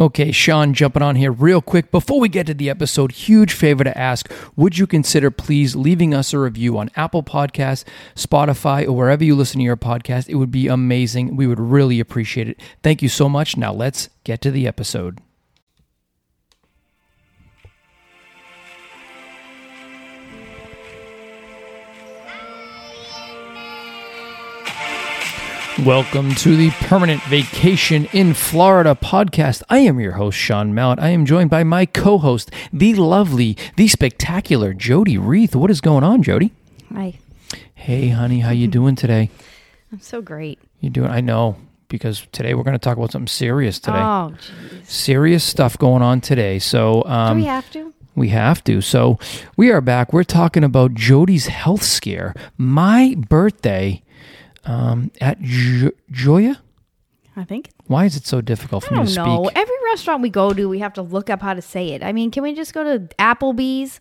Okay, Sean, jumping on here real quick. Before we get to the episode, huge favor to ask would you consider please leaving us a review on Apple Podcasts, Spotify, or wherever you listen to your podcast? It would be amazing. We would really appreciate it. Thank you so much. Now let's get to the episode. Welcome to the Permanent Vacation in Florida podcast. I am your host, Sean Mallett. I am joined by my co host, the lovely, the spectacular Jody Reith. What is going on, Jody? Hi. Hey, honey, how you doing today? I'm so great. You doing? I know because today we're going to talk about something serious today. Oh, jeez. Serious stuff going on today. So, um, Do we have to? We have to. So we are back. We're talking about Jody's health scare. My birthday um, at jo- Joya. I think. Why is it so difficult for I me don't to know. speak? Every restaurant we go to, we have to look up how to say it. I mean, can we just go to Applebee's?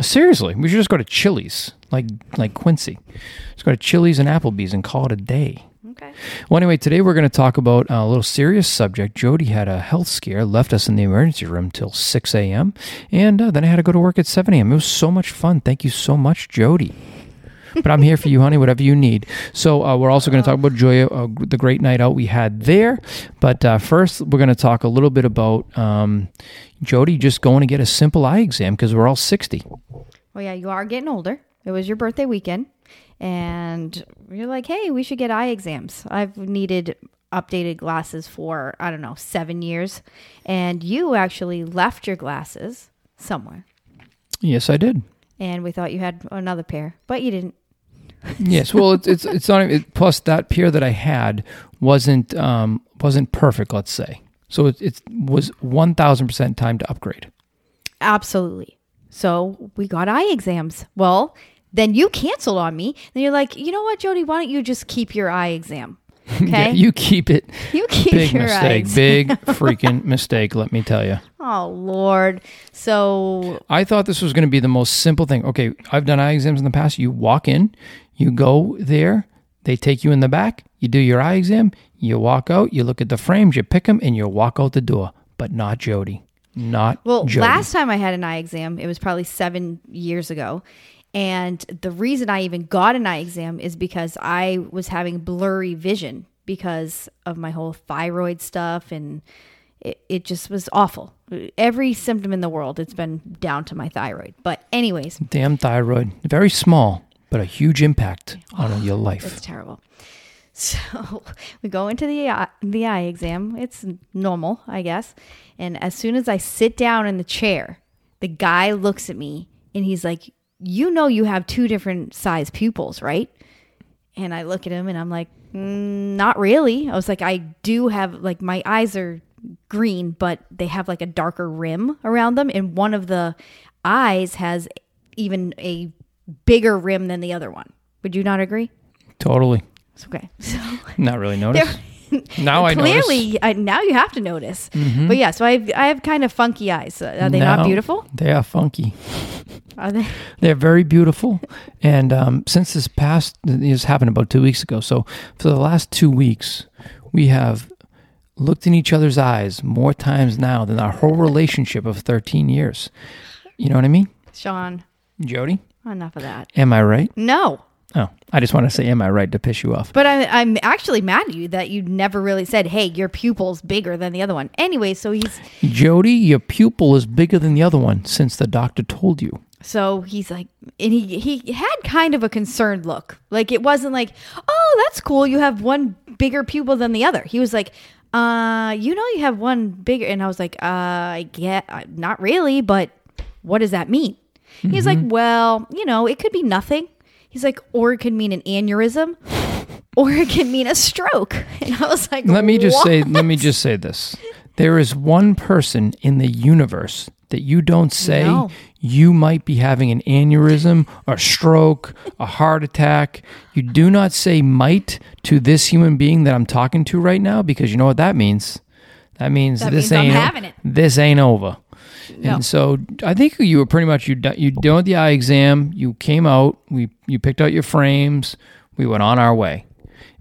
Seriously, we should just go to Chili's, like like Quincy. Let's go to Chili's and Applebee's and call it a day. Okay. Well, anyway, today we're going to talk about a little serious subject. Jody had a health scare, left us in the emergency room till 6 a.m., and uh, then I had to go to work at 7 a.m. It was so much fun. Thank you so much, Jody. But I'm here for you, honey, whatever you need. So uh, we're also going to talk about Joya, uh, the great night out we had there. But uh, first, we're going to talk a little bit about um, Jody just going to get a simple eye exam because we're all 60. Well, yeah, you are getting older. It was your birthday weekend, and you're like, hey, we should get eye exams. I've needed updated glasses for, I don't know, seven years. And you actually left your glasses somewhere. Yes, I did. And we thought you had another pair, but you didn't. Yes, well, it's it's it's not. It, plus, that pair that I had wasn't um, wasn't perfect. Let's say so. It, it was one thousand percent time to upgrade. Absolutely. So we got eye exams. Well, then you canceled on me. Then you're like, you know what, Jody? Why don't you just keep your eye exam? Okay. Yeah, you keep it. You keep Big your mistake. eyes. Big freaking mistake. Let me tell you. Oh Lord. So I thought this was going to be the most simple thing. Okay, I've done eye exams in the past. You walk in, you go there, they take you in the back, you do your eye exam, you walk out, you look at the frames, you pick them, and you walk out the door. But not Jody. Not well, Jody. last time I had an eye exam, it was probably seven years ago. And the reason I even got an eye exam is because I was having blurry vision because of my whole thyroid stuff and it, it just was awful. Every symptom in the world, it's been down to my thyroid. But anyways, Damn thyroid. Very small, but a huge impact on your life. It's terrible. So we go into the eye, the eye exam. It's normal, I guess. And as soon as I sit down in the chair, the guy looks at me and he's like, "You know, you have two different size pupils, right?" And I look at him and I'm like, mm, "Not really." I was like, "I do have like my eyes are green, but they have like a darker rim around them, and one of the eyes has even a bigger rim than the other one." Would you not agree? Totally. It's okay. So Not really notice. now I clearly, I, now you have to notice. But yeah, so I have, I have kind of funky eyes. Are they not beautiful? They are funky. Are they? They're very beautiful. and um, since this past, this happened about two weeks ago. So for the last two weeks, we have looked in each other's eyes more times now than our whole relationship of 13 years. You know what I mean? Sean, Jody, enough of that. am I right? No. Oh, I just want to say, am I right to piss you off? But I'm, I'm actually mad at you that you never really said, hey, your pupil's bigger than the other one. Anyway, so he's Jody, your pupil is bigger than the other one since the doctor told you. so he's like and he he had kind of a concerned look. Like it wasn't like, oh, that's cool. You have one bigger pupil than the other. He was like, uh, you know you have one bigger and I was like, uh, I get not really, but what does that mean? He's like, mm-hmm. well, you know, it could be nothing. He's like, or it could mean an aneurysm, or it can mean a stroke. And I was like, Let me just say, let me just say this. There is one person in the universe that you don't say No. you might be having an aneurysm, a stroke, a heart attack. You do not say might to this human being that I'm talking to right now because you know what that means? That means That this means ain't this ain't over. No. And so I think you were pretty much you done, you done the eye exam. You came out. We you picked out your frames. We went on our way.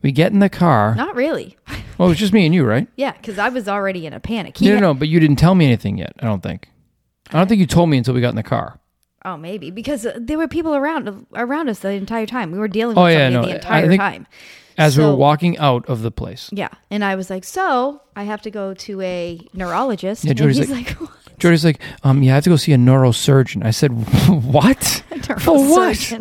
We get in the car. Not really. Well, it was just me and you, right? yeah, because I was already in a panic. He No, no, had- no. But you didn't tell me anything yet. I don't think. I don't think you told me until we got in the car. Oh, maybe because uh, there were people around around us the entire time. We were dealing with Oh, yeah, no, the entire think- time. As we were walking out of the place, Yeah, and I was like, "So I have to go to a neurologist." Yeah, Jody's he's like- like, Jody's like, "Um, yeah, I have to go see a neurosurgeon." I said, "What? For what?"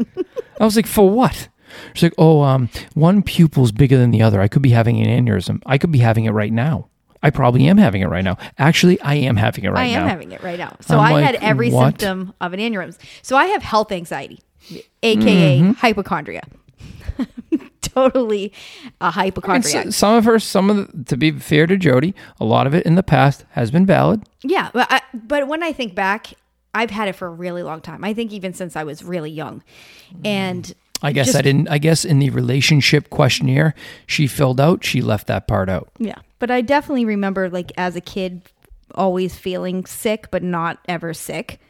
I was like, "For what?" She's like, "Oh, um, one pupil's bigger than the other. I could be having an aneurysm. I could be having it right now. I probably am having it right now. Actually, I am having it right now. I am now." having it right now. So I'm I like, had every what? symptom of an aneurysm. So I have health anxiety, aka Mm-hmm. hypochondria. totally a hypochondriac. s- some of her, some of the, to be fair to Jody, a lot of it in the past has been valid. Yeah, but I, but when I think back, I've had it for a really long time. I think even since I was really young, and I guess just- I didn't. I guess in the relationship questionnaire she filled out, she left that part out. Yeah. But I definitely remember like as a kid always feeling sick but not ever sick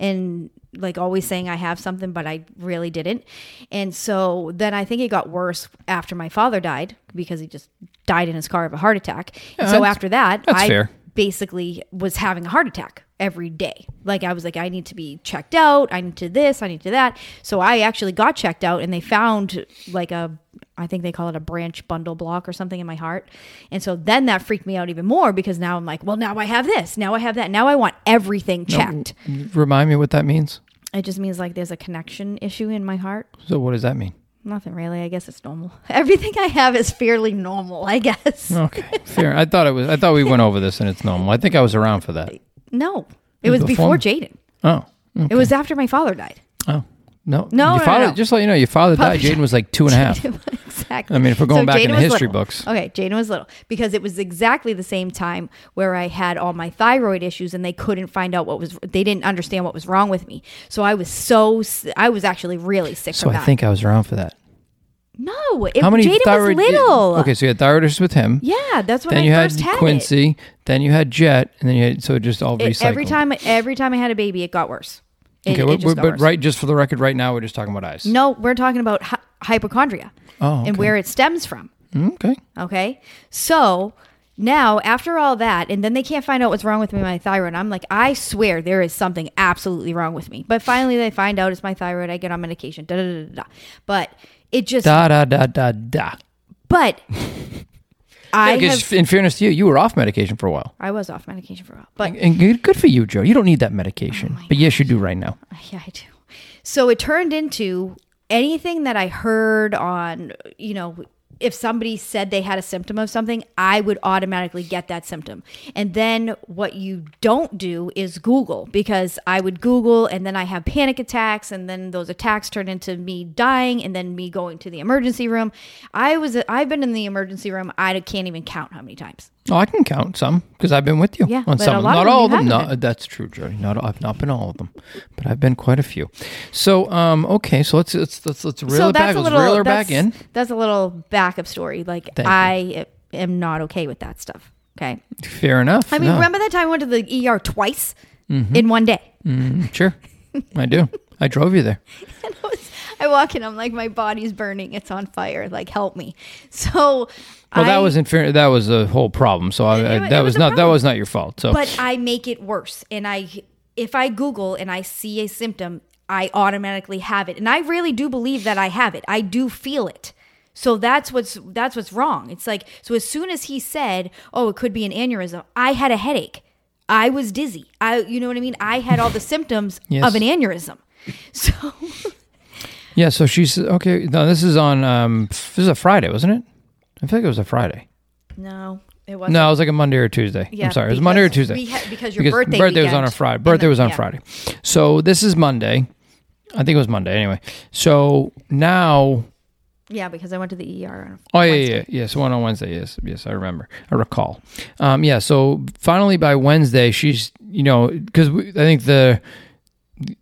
and like always saying I have something but I really didn't. And so then I think it got worse after my father died because he just died in his car of a heart attack. And so after that, that's I fair. Basically was having a heart attack every day. Like I was like I need to be checked out, I need to this, I need to that. So I actually got checked out and they found like a I think they call it a branch bundle block or something in my heart. And so then that freaked me out even more because now I'm like, well now I have this, now I have that. Now I want everything checked. Remind me what that means. It just means like there's a connection issue in my heart. So what does that mean? Nothing really. I guess it's normal. Everything I have is fairly normal, I guess. Okay, fair. I thought it was. I thought we went over this and it's normal. I think I was around for that. No. It was before before? Jaden. Oh, It was after my father died. oh, no, No, Your no, father, no. Just to let you know, your father died. Jaden was like two and a half. exactly. I mean, if we're going back Jaden into was history little. books. Okay, Jaden was little because it was exactly the same time where I had all my thyroid issues and they couldn't find out what was. They didn't understand what was wrong with me. So I was so. I was actually really sick So I that. think I was around for that. no, it, How many Jaden thyroid? was little. Okay, so you had thyroid issues with him. Yeah, that's when Then I you had first had it. Quincy. Then you had Jet, and then you had so it just all It- recycled. every time, every time I had a baby, it got worse. It, Okay, it but, but right, just for the record, right now we're just talking about eyes. No, we're talking about hy- hypochondria Oh, and where it stems from. Okay. Okay. So now, after all that, and then they can't find out what's wrong with me, my thyroid. I'm like, I swear there is something absolutely wrong with me. But finally, they find out it's my thyroid. I get on medication. Da da da da. da. But it just, Da da da da da. but I Because have, in fairness to you, you were off medication for a while. I was off medication for a while. But And good good for you, Joe. You don't need that medication. Oh but yes, you do right now. Yeah, I do. So it turned into anything that I heard on, you know, if somebody said they had a symptom of something, I would automatically get that symptom. And then what you don't do is Google because I would Google and then I have panic attacks and then those attacks turn into me dying and then me going to the emergency room. I was I've been in the emergency room. I can't even count how many times. Oh, I can count some because I've been with you Yeah, on some. of them. Not of them all of them. No, been. that's true, Jody. Not I've not been all of them, but I've been quite a few. So, um, okay, so let's let's let's, let's reel so it back. Let's little reel her back in. That's a little backup story. Like Thank you. I am not okay with that stuff. Okay. Fair enough. I mean, No. remember that time I went to the ER twice Mm-hmm. in one day? Mm, sure, I do. I drove you there. I, walk in, I'm like, my body's burning, it's on fire. Like, help me. So, Well, that I- was in fair. That was a whole problem. So I, It- I, that was was not that was not your fault. So but I make it worse. And I, if I Google and I see a symptom, I automatically have it. And I really do believe that I have it. I do feel it. So that's what's that's what's wrong. It's like so as soon as he said, "Oh, it could be an aneurysm," I had a headache. I was dizzy. I you know what I mean? I had all the symptoms Yes. of an aneurysm. So yeah. So she's okay. No, this is on. Um, this is a Friday, wasn't it? I feel like it was a Friday. no, it wasn't. No, it was like a Monday or Tuesday. Yeah, I'm sorry, it was Monday or Tuesday. we had- because your birthday birthday was on a Friday. Birthday was on yeah. Friday. So this is Monday. I think it was Monday anyway. So now, Yeah, because I went to the ER. On oh yeah, yeah, Wednesday. yeah, yes, one on Wednesday. Yes, yes, I remember. I recall. Um, yeah. So finally, by Wednesday, she's you know because I think the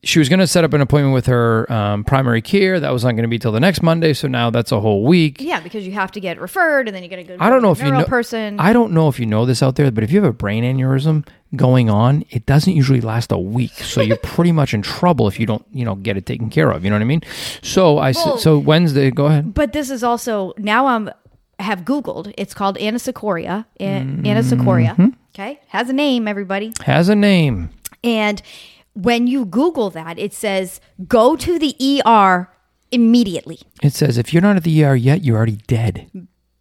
she was going to set up an appointment with her um, primary care. That was not going to be till the next Monday. So now that's a whole week. Yeah, because you have to get referred, and then you got to go. I don't know if a you know. person. I don't know if you know this out there, but if you have a brain aneurysm going on, it doesn't usually last a week. So you're pretty much in trouble if you don't, you know, get it taken care of. You know what I mean? So I Well- so Wednesday. Go ahead. but this is also now I'm have Googled. It's called anisocoria. An- Anisocoria. Okay. Has a name, everybody. Has a name. And when you Google that, it says go to the ER immediately, It says if you're not at the ER yet, you're already dead.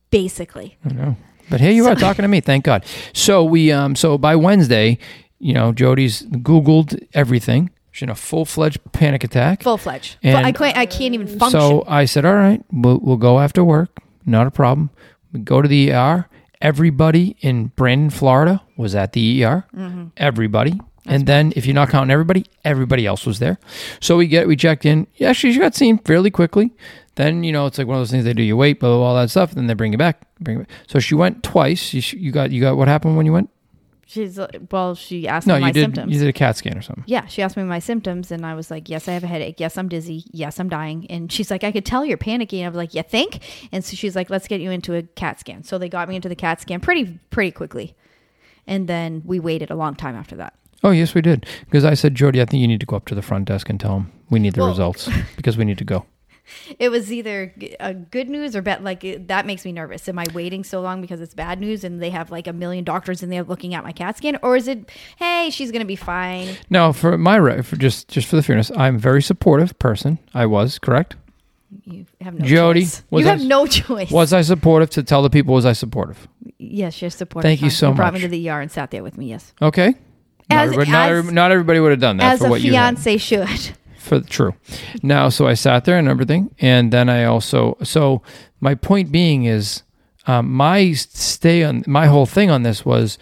basically. I know. But here you are talking to me. Thank God. So we um so by Wednesday, you know, Jody's Googled everything. She's in a full fledged panic attack. Full fledged. I can't. I can't even function. So I said, all right, we'll, we'll go after work. Not a problem. We go to the ER. Everybody in Brandon, Florida was at the ER. Mm-hmm. Everybody. And then if you're not counting everybody, everybody else was there. So we get we checked in. Yeah, she, got seen fairly quickly. Then you know it's like one of those things they do. You wait, blah blah, blah all that stuff. Then they bring you back. Bring you back. So she went twice. You, you got you got what happened when you went? She's uh, well. She asked No, me my you did. symptoms. You did a CAT scan or something. Yeah, she asked me my symptoms, and I was like, "Yes, I have a headache. Yes, I'm dizzy. Yes, I'm dying." And she's like, "I could tell you're panicking." I was like, "You think?" And so she's like, "Let's get you into a CAT scan." So they got me into the CAT scan pretty pretty quickly, and then we waited a long time after that. Oh yes, we did. Because I said, Jody, I think you need to go up to the front desk and tell them we need the Well- results because we need to go. It was either a good news or bad. Like it, that makes me nervous. Am I waiting so long because it's bad news and they have like a million doctors in there looking at my CAT scan, or is it, hey, she's gonna be fine? Now, for my re- for just just for the fairness, I'm a very supportive person. I was correct. You have no Jody, choice. you I- have no choice. Was I supportive to tell the people? Was I supportive? yes, you're supportive. Thank you so brought me to the ER and sat there with me. Yes, Okay. Not, As- everybody, not, as- every- not everybody would have done that as for a what you had. fiance should. For true. Now, so I sat there and everything, and then I also. So my point being is, um, my stay on my whole thing on this was,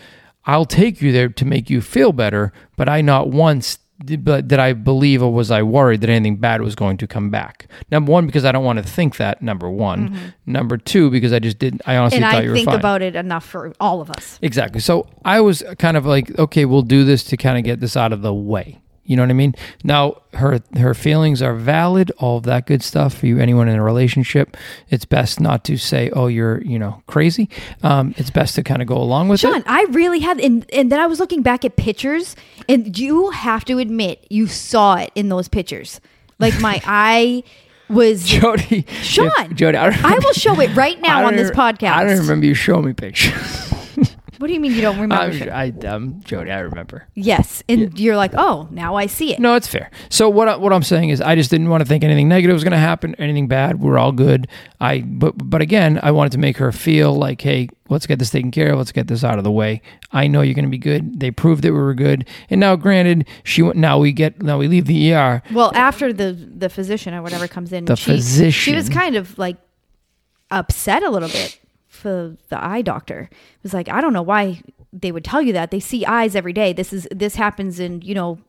I'll take you there to make you feel better, but I not once. Did, but did I believe or was I worried that anything bad was going to come back? Number one, because I don't want to think that. Number one. Number two, because I just didn't. I honestly Mm-hmm. and thought I you were think about it enough for all of us. Exactly. So I was kind of like, okay, we'll do this to kind of get this out of the way. You know what I mean? Now her her feelings are valid, all of that good stuff for you. Anyone in a relationship, it's best not to say, "Oh, you're you know crazy." Um, it's best to kind of go along with it. Sean, it. I really had, and, and then I was looking back at pictures, and you have to admit you saw it in those pictures. Like my eye was. Jody, Sean, if- Jody, I, don't I will show it right now on this podcast. I don't remember you showing me pictures. What do you mean you don't remember? Shit? I, um, Jody, I remember. yes, and you're like, oh, now I see it. No, it's fair. So what I, what I'm saying is, I just didn't want to think anything negative was going to happen, anything bad. We're all good. I but but again, I wanted to make her feel like, hey, let's get this taken care of. Let's get this out of the way. I know you're going to be good. They proved that we were good. And now, granted, she went. Now we get. Now we leave the ER. Well, after the the physician or whatever comes in, The she, she physician. was kind of like upset a little bit for the eye doctor. It was like, I don't know why they would tell you that. They see eyes every day. This is this happens in you know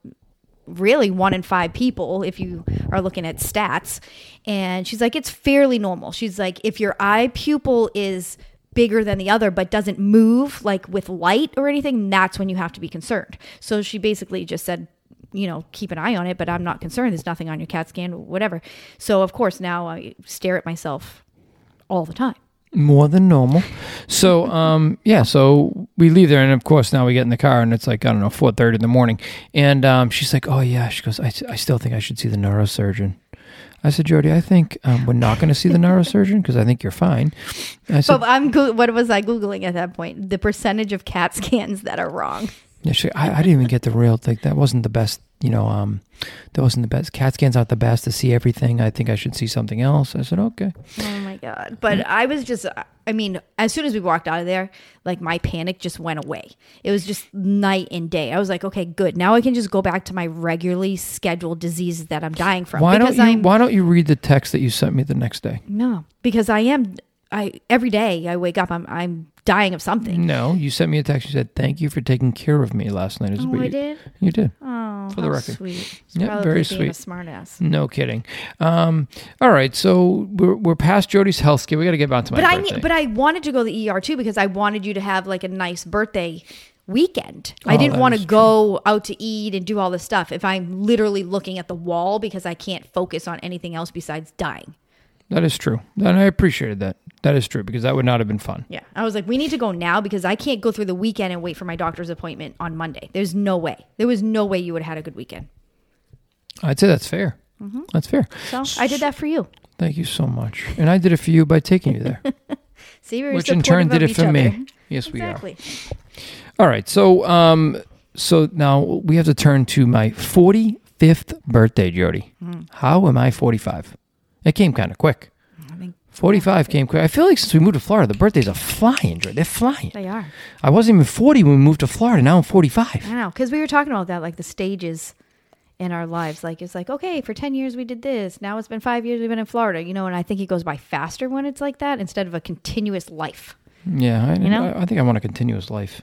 really one in five people if you are looking at stats. And she's like, it's fairly normal. She's like, if your eye pupil is bigger than the other but doesn't move like with light or anything, that's when you have to be concerned. So she basically just said, you know, keep an eye on it, but I'm not concerned. There's nothing on your CAT scan, whatever. So of course now I stare at myself all the time. More than normal. So, um, yeah, so we leave there, and of course, now we get in the car, and it's like I don't know, four thirty in the morning, and um, she's like, "Oh yeah," she goes, I, "I still think I should see the neurosurgeon." I said, "Jody, I think um, we're not going to see the neurosurgeon because I think you're fine." I said, But I'm go- what was I googling at that point? The percentage of CAT scans that are wrong. Yeah, she, I, I didn't even get the real like that wasn't the best, you know, um, that wasn't the best. CAT scans aren't the best to see everything. I think I should see something else. I said, "Okay." Oh my god! But I was just, I mean, as soon as we walked out of there, like my panic just went away. It was just night and day. I was like, okay, good. Now I can just go back to my regularly scheduled diseases that I'm dying from. Why don't you I'm Why don't you read the text that you sent me the next day? no, because I am. I every day I wake up, I'm I'm dying of something. No, you sent me a text. You said, "Thank you for taking care of me last night." Is Oh, what I you, did. You did. Oh, For the record. sweet. Yep, very sweet. smart ass. No kidding. Um, all right, so we're, we're past Jody's health scare. We got to get back to my But I birthday. need, but I wanted to go to the ER too because I wanted you to have like a nice birthday weekend. I Oh, didn't want to go out to eat and do all this stuff if I'm literally looking at the wall because I can't focus on anything else besides dying. That is true, and I appreciated that. That is true because that would not have been fun. Yeah. I was like, we need to go now because I can't go through the weekend and wait for my doctor's appointment on Monday. There's no way. There was no way you would have had a good weekend. I'd say that's fair. Mm-hmm. That's fair. So I did that for you. Thank you so much, and I did it for you by taking you there. See, we're which in turn did it for each me. other. Yes, we are. Exactly. All right. So, um, so now we have to turn to my 45th birthday, Jody. Hmm. How am I 45? It came kind of quick. I think 45 came quick. I feel like since we moved to Florida, the birthdays are flying, Jody. They're flying. they are. I wasn't even 40 when we moved to Florida. Now I'm 45. I know, because we were talking about that, like the stages in our lives. Like it's like, okay, for ten years we did this. Now it's been five years we've been in Florida. You know, and I think it goes by faster when it's like that instead of a continuous life. Yeah, I, You know? I, I think I want a continuous life.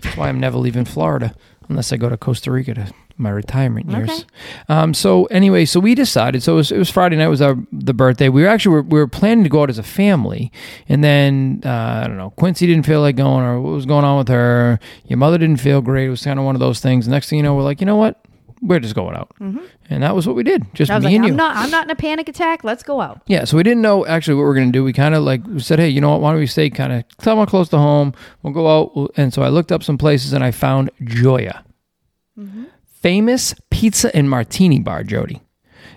That's why I'm never leaving Florida unless I go to Costa Rica to my retirement years. Okay. Um, so anyway, so we decided. So it was, it was Friday night. Was our the birthday? We were actually we were planning to go out as a family, and then uh, I don't know. Quincy didn't feel like going, or what was going on with her. Your mother didn't feel great. It was kind of one of those things. Next thing you know, we're like, you know what? We're just going out, and that was what we did. Just me like, and I'm you. not, I'm not in a panic attack. Let's go out. Yeah, so we didn't know actually what we are going to do. We kind of like we said, hey, you know what? Why don't we stay kind of somewhat close to home? We'll go out. And so I looked up some places and I found Joya, famous pizza and martini bar, Jody.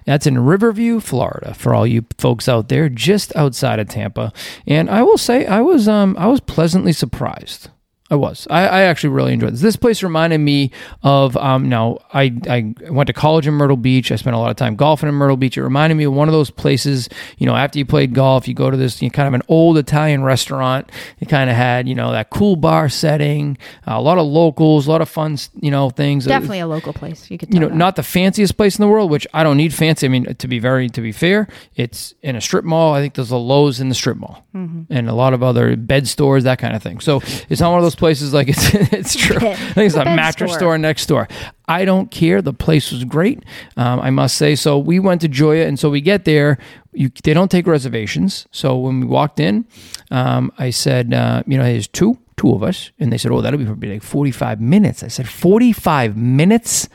That's in Riverview, Florida, for all you folks out there, just outside of Tampa. And I will say, I was um I was pleasantly surprised. I was. I, I actually really enjoyed this. This place reminded me of um. Now I I went to college in Myrtle Beach. I spent a lot of time golfing in Myrtle Beach. It reminded me of one of those places. You know, after you played golf, you go to this you know, kind of an old Italian restaurant. It kind of had you know that cool bar setting, a lot of locals, a lot of fun you know things. Definitely a local place. You could, You know, that. not the fanciest place in the world, which I don't need fancy. I mean, to be very to be fair, it's in a strip mall. I think there's a Lowe's in the strip mall, and a lot of other bed stores, that kind of thing. So it's not one of those places like it's it's true. I think it's a mattress store. store next door. I don't care. The place was great, um, I must say. So we went to Joya, and so we get there. You, they don't take reservations. So when we walked in, um, I said, uh, you know, there's two two of us, and they said, oh, that'll be probably like 45 minutes. I said, 45 minutes.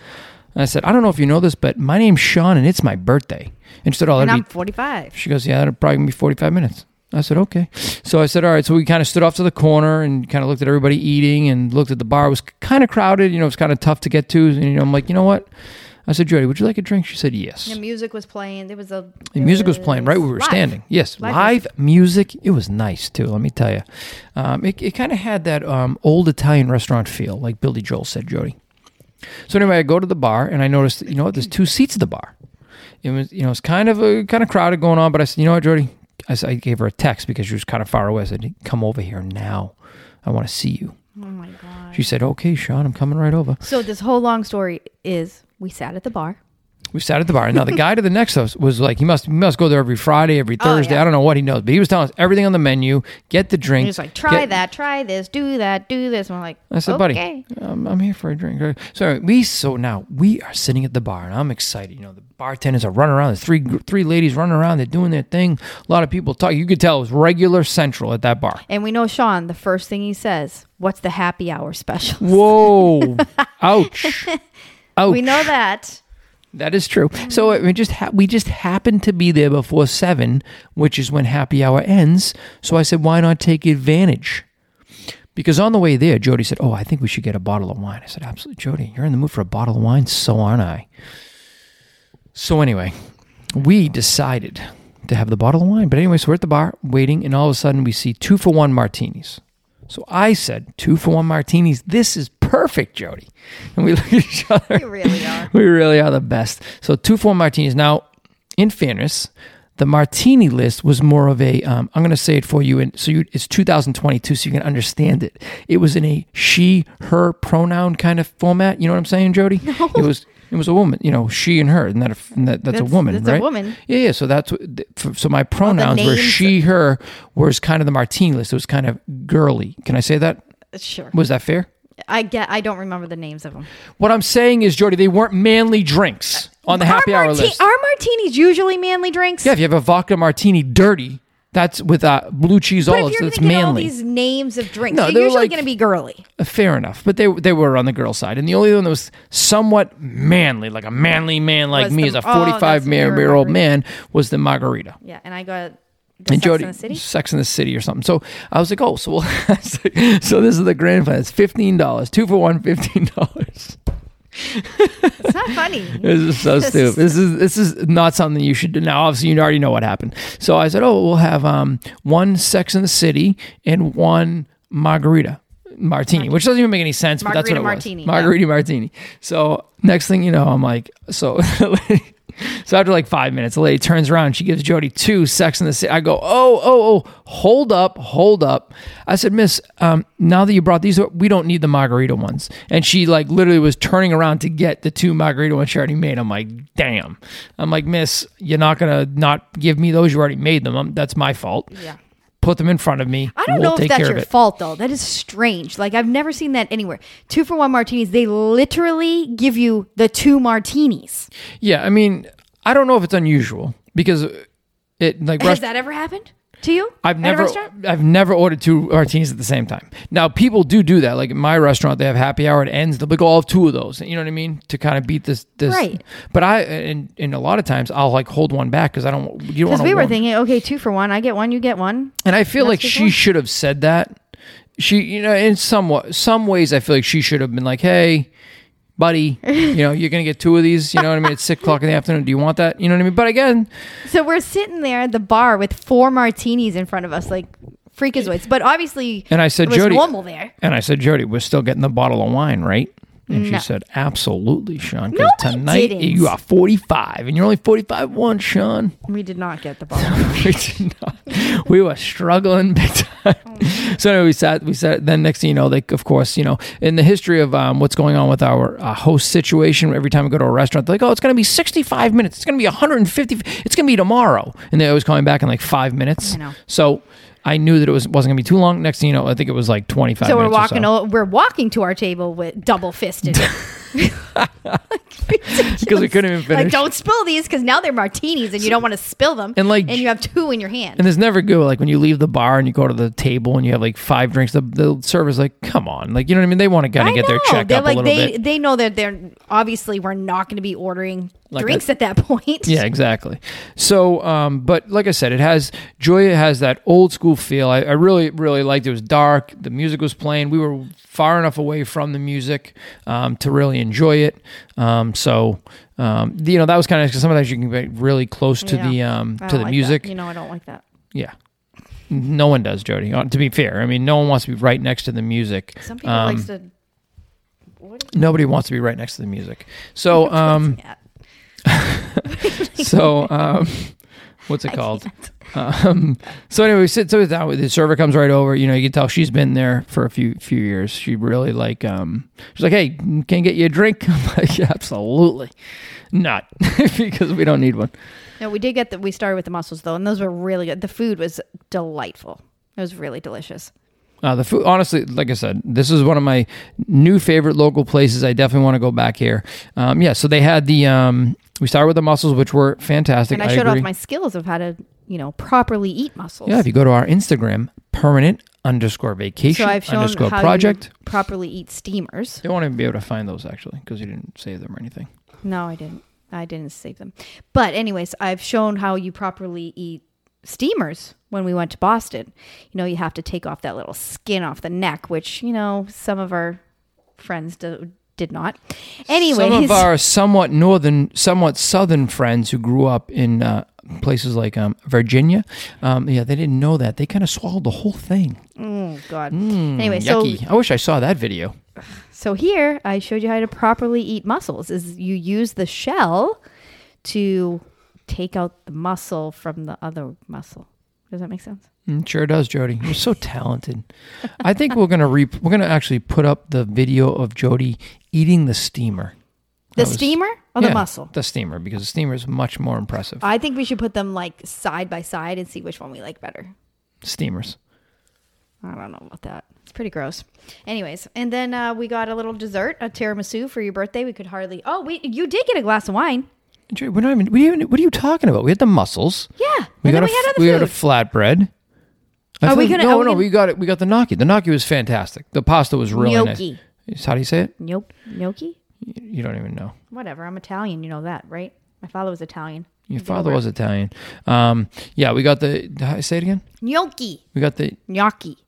And I said, I don't know if you know this, but my name's Sean and it's my birthday. And she said, Oh, and I'm 45. She goes, Yeah, that'll probably be 45 minutes. I said, Okay. So I said, All right. So we kind of stood off to the corner and kind of looked at everybody eating and looked at the bar. It was kind of crowded. You know, it was kind of tough to get to. And, you know, I'm like, You know what? I said, Jody, would you like a drink? She said, Yes. The music was playing. There was a The music was playing right where we were live. standing. Yes, Live live, music. It was nice too. Let me tell you, um, it, it kind of had that um, old Italian restaurant feel, like Billy Joel said, Jody. So anyway, I go to the bar and I noticed, you know what? There's two seats at the bar. It was, you know, it's kind of a, kind of crowded going on. But I said, you know what, Jody? I, I gave her a text because she was kind of far away. I said, come over here now. I want to see you. Oh my god. She said, okay, Sean, I'm coming right over. So this whole long story is we sat at the bar. We sat at the bar. Now the guy to the next house was like, he must he must go there every Friday, every Oh, Thursday. yeah. I don't know what he knows, but he was telling us everything on the menu. Get the drink. he was like, try get- that, try this, do that, do this. And we're like, I said, okay. buddy, um, I'm here for a drink. So we so now we are sitting at the bar, and I'm excited. You know, the bartenders are running around. There's three three ladies running around. They're doing their thing. A lot of people talk. You could tell it was regular central at that bar. And we know Sean, the first thing he says, what's the happy hour special? Whoa! Ouch! Ouch! We know that. That is true. So we just ha- we just happened to be there before seven, which is when happy hour ends. So I said, why not take advantage? Because on the way there, Jody said, "Oh, I think we should get a bottle of wine." I said, "Absolutely, Jody. You're in the mood for a bottle of wine. So aren't I." So anyway, we decided to have the bottle of wine. But anyway, so we're at the bar waiting, and all of a sudden we see two for one martinis. So I said, two for one martinis. This is perfect, Jody. And we look at each other. You really are. We really are the best. So two for one martinis. Now, in fairness, the martini list was more of a. Um, I'm going to say it for you, and so you, it's 2022, so you can understand it. It was in a she, her pronoun kind of format. You know what I'm saying, Jody? No. It was. It was a woman, you know, she and her, and that, that that's, a That's- woman, that's a right? woman. Yeah, yeah. So that's what, th- f- so my pronouns were she, her, was kind of the martini list. It was kind of girly. Can I say that? Sure. Was that fair? I get. I don't remember the names of them. What I'm saying is, Jody, they weren't manly drinks on the happy hour marti- list. Are martinis usually manly drinks? Yeah, if you have a vodka martini dirty, that's with uh, blue cheese But if olives. you're That's get all manly. these names of drinks, No, they're usually like- going to be girly. Uh, Fair enough, but they they were on the girl side, and the only one that was somewhat manly, like a manly man like Was me, the- as a oh, 45 what you year old man, was the margarita. Yeah, and I got the and Sex Jody, in the City. Sex in the City or something. So I was like, oh, so we'll, so this is the grand plan. It's fifteen dollars, two for one, fifteen dollars. It's not funny. This is so stupid. This is this is not something you should do. Now, obviously, you already know what happened. So I said, "Oh, we'll have um, one Sex in the City and one margarita martini," which doesn't even make any sense. but that's what it martini, was. Margarita martini. So next thing you know, I'm like, so. So after like five minutes, the lady turns around. She gives Jody two Sex in the City. I go, oh, oh, oh, hold up, hold up. I said, Miss, um, now that you brought these, we don't need the margarita ones. And she like literally was turning around to get the two margarita ones she already made. I'm like, damn. I'm like, Miss, you're not gonna not give me those. You already made them. Um that's my fault. Yeah. Put them in front of me. I don't we'll know if that's your fault though. That is strange. Like I've never seen that anywhere. Two for one martinis. They literally give you the two martinis. Yeah, I mean, I don't know if it's unusual because it like Has rest- that ever happened to you? I've never restaurant? I've never ordered two martinis at the same time. Now people do do that. Like in my restaurant, they have happy hour. It ends. They'll like, "Oh, I'll have two of those. You know what I mean? To kind of beat this. this. Right. But I and, and a lot of times I'll like hold one back because I don't. You don't Because we were thinking, okay, two for one. I get one, you get one. and I feel like she good. should have said that. She, you know, in some some ways, I feel like she should have been like, "Hey, buddy, you know, you're gonna get two of these. You know what I mean? It's six o'clock in the afternoon. Do you want that? You know what I mean? But again, So we're sitting there at the bar with four martinis in front of us, like freakazoids. But obviously, And I said, it was Jody- normal there. And I said, Jody, we're still getting the bottle of wine, right? And No. she said, absolutely, Sean. Because No, tonight didn't. you are 45 and you're only 45 once, Sean. We did not get the ball. we, did not, we were struggling big time. So anyway, we sat, we sat, then next thing you know, like, of course, you know, in the history of um, what's going on with our uh, host situation, every time we go to a restaurant, they're like, oh, it's going to be 65 minutes. It's going to be 150. It's going to be tomorrow. And they're always coming back in like five minutes. I know. So I knew that it was, wasn't going to be too long. Next thing you know, I think it was like 25 so we're minutes or walking. so. o- we're walking to our table with double fisted. because we couldn't even finish. Like, don't spill these because now they're martinis and you don't want to spill them. And, like, and you have two in your hand. and there's never good like when you leave the bar and you go to the table and you have like five drinks. The, the server's like, "Come on!" Like you know what I mean? They want to kind of get their check They're up like a little they bit. they know that they're obviously we're not going to be ordering Like drinks a- at that point. Yeah, exactly. So, um, but like I said, it has Joya has that old school feel. I, I really, really liked it. It was dark. The music was playing. We were far enough away from the music um, to really enjoy it. Um, so, um, you know, that was kind of because sometimes you can get really close to Yeah. the um, to the like music. That. You know, I don't like that. Yeah. No one does, Jody. Uh, To be fair, I mean, no one wants to be right next to the music. Some people Um, likes to. What are Nobody wants to be right next to the music. So, um, so um, what's it called? Um, so anyway, we sit so with the server comes right over. You know, you can tell she's been there for a few few years. She really like um, she's like, hey, can I get you a drink? I'm like, yeah, absolutely not, because we don't need one. No, we did get the. We started with the mussels though, and those were really good. The food was delightful. It was really delicious. Uh, the food, honestly, like I said, this is one of my new favorite local places. I definitely want to go back here. Um, yeah, so they had the um, we started with the mussels, which were fantastic. And I showed agree. off my skills of how to, you know, properly eat mussels. Yeah, if you go to our Instagram, permanent underscore vacation so I've shown underscore how project. you properly eat steamers. They won't even be able to find those actually because you didn't save them or anything. No, I didn't. I didn't save them. But anyways, I've shown how you properly eat steamers when we went to Boston. You know, you have to take off that little skin off the neck, which, you know, some of our friends do, did not. Anyways, Some of our somewhat northern, somewhat southern friends who grew up in uh, places like um, Virginia, um, yeah, they didn't know that. They kind of swallowed the whole thing. oh god. Mm, Anyway, so. I wish I saw that video. So here I showed you how to properly eat mussels is you use the shell to take out the muscle from the other muscle. Does that make sense? Mm, sure does, Jody. You're so talented. I think we're gonna re- we're gonna actually put up the video of Jody eating the steamer. The was- steamer or Yeah, the muscle? The steamer, because the steamer is much more impressive. I think we should put them like side by side and see which one we like better. Steamers. I don't know about that. It's pretty gross. Anyways, and then uh, we got a little dessert, a tiramisu for your birthday. We could hardly. Oh, we you did get a glass of wine. We're not even, we even. What are you talking about? We had the mussels. Yeah, We got a we had we got a flatbread. I Are we gonna- No, no, gonna- we got it. We got the gnocchi. The gnocchi was fantastic. The pasta was really gnocchi. nice. How do you say it? Gnocchi. Gnocchi. You don't even know. Whatever. I'm Italian. You know that, right? My father was Italian. Your father was Italian. Um, yeah, we got the. how- Say it again. Gnocchi. We got the Gnocchi.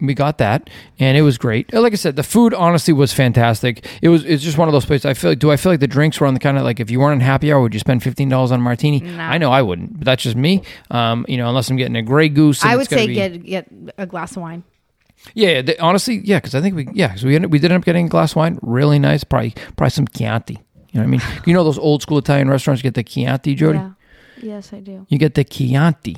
we got that, and it was great. Like I said, the food honestly was fantastic. It was it's just one of those places. I feel like do I feel like the drinks were on the kind of like if you weren't on happy hour, would you spend fifteen dollars on a martini? No. I know I wouldn't, but that's just me. Um, you know, unless I'm getting a Grey Goose. and I would say be- get get a glass of wine. Yeah. honestly, yeah, because I think we yeah, because we ended, we did end up getting a glass of wine, really nice. Probably probably some Chianti. You know what I mean? you know those old school Italian restaurants get the Chianti, Jody. Yeah. Yes, I do. You get the Chianti.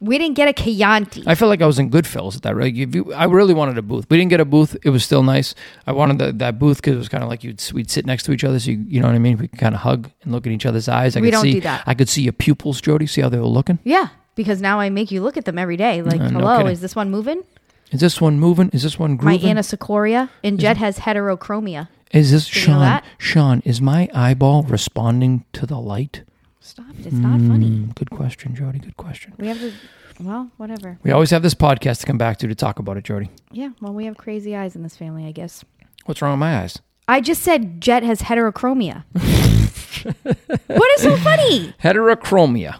We didn't get a Chianti. I felt like I was in Goodfellas at that. Right? You, I really wanted a booth. We didn't get a booth. It was still nice. I wanted the, that booth because it was kind of like you'd we'd sit next to each other, so you, you know what I mean. We could kind of hug and look at each other's eyes. I We could don't see, do that. I could see your pupils, Jody. See how they were looking. yeah, because now I make you look at them every day. Like, Uh, no hello, kidding. is this one moving? Is this one moving? Is this one My grooving? anisocoria and Jet has heterochromia. is this Did you know Sean? that? Sean, is my eyeball responding to the light? Stop it! It's not funny. Mm, good question, Jody. Good question. We have to. Well, whatever. We always have this podcast to come back to to talk about it, Jody. Yeah. Well, we have crazy eyes in this family, I guess. What's wrong with my eyes? I just said Jet has heterochromia. what is so funny? Heterochromia.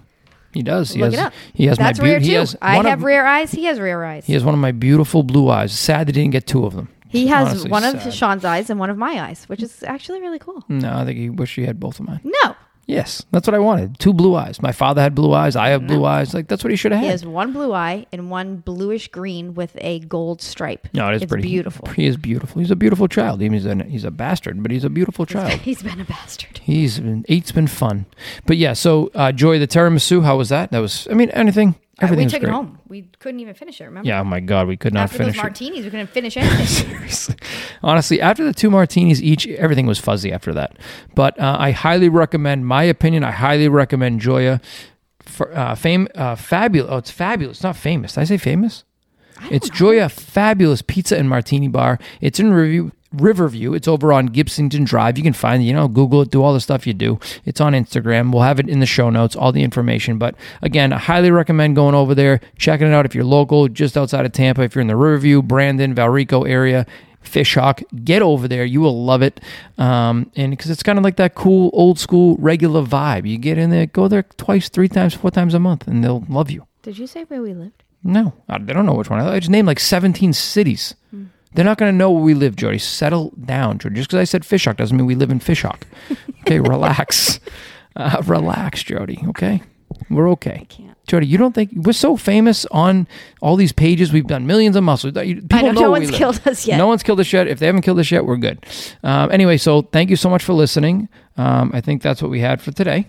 He does. He Look has, it up. He has That's my rare he too. has I have of, rare eyes. He has rare eyes. He has one of my beautiful blue eyes. Sad that he didn't get two of them. He has Honestly, one of. Sean's eyes and one of my eyes, which is actually really cool. No, I think he wish he had both of mine. No, Yes, that's what I wanted. Two blue eyes. My father had blue eyes. I have blue eyes. Like that's what he should have he had. has one blue eye and one bluish green with a gold stripe. no, it is it's pretty beautiful. He is beautiful. He's a beautiful child. He's a, he's a bastard, but he's a beautiful child. He's been a bastard. He's been eight's been fun, but yeah. So uh, Joy the tiramisu. How was that? That was. I mean, anything. We took great. it home. We couldn't even finish it. Remember? Yeah. Oh my God, we could not After finish those it. martinis, we couldn't finish anything. Seriously. Honestly, after the two martinis each, everything was fuzzy after that. But uh, I highly recommend, my opinion, I highly recommend Joya. For, uh, fame, uh, fabulous. Oh, it's fabulous. It's not famous. Did I say famous? It's Joya Fabulous Pizza and Martini Bar. It's in review. Riverview. It's over on Gibsonton Drive. You can find you know, Google it, do all the stuff you do. It's on Instagram. We'll have it in the show notes, all the information. But again, I highly recommend going over there, checking it out if you're local, just outside of Tampa, if you're in the Riverview, Brandon, Valrico area. Fishhawk, get over there. You will love it. Um, and because it's kind of like that cool, old school, regular vibe. You get in there, go there twice, three times, four times a month, and they'll love you. Did you say where we lived? No, I, don't know which one. I just named like 17 cities. They're not going to know where we live, Jody. Settle down, Jody. Just because I said Fishhawk doesn't mean we live in Fishhawk. Okay, relax. Uh, relax, Jody. Okay, we're okay. I can't. Jody, you don't think we're so famous on all these pages? We've done millions of muscles. People I know, no one's live. killed us yet. No one's killed us yet. If they haven't killed us yet, we're good. Um, anyway, so thank you so much for listening. Um, I think that's what we had for today.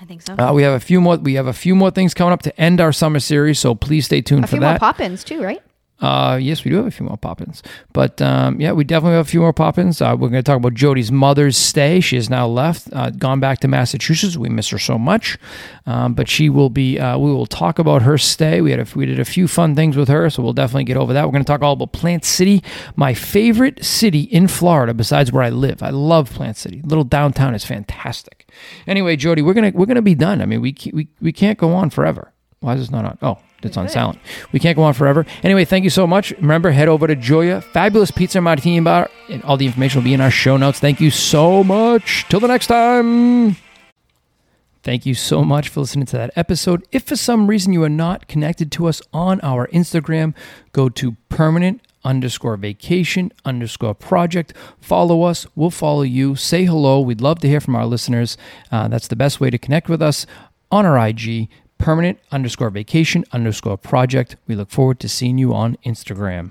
I think so. Uh, we have a few more. We have a few more things coming up to end our summer series, so please stay tuned a for few more pop-ins too, right? Uh, yes, we do have a few more pop-ins, but um, yeah, we definitely have a few more pop-ins. Uh, we're going to talk about Jody's mother's stay. She has now left, uh, gone back to Massachusetts. We miss her so much, um, but she will be. Uh, we will talk about her stay. We had a, we did a few fun things with her, so we'll definitely get over that. We're going to talk all about Plant City, my favorite city in Florida, besides where I live. I love Plant City. Little downtown is fantastic. Anyway, Jody, we're gonna we're gonna be done. I mean, we we we can't go on forever. Why is this not on? Oh, it's on silent. We can't go on forever. Anyway, thank you so much. Remember, head over to Joya Fabulous Pizza Martini Bar, and all the information will be in our show notes. Thank you so much. Till the next time. Thank you so much for listening to that episode. If for some reason you are not connected to us on our Instagram, go to permanent underscore vacation underscore project. Follow us. We'll follow you. Say hello. We'd love to hear from our listeners. Uh, that's the best way to connect with us on our IG, permanent underscore vacation underscore project. We look forward to seeing you on Instagram.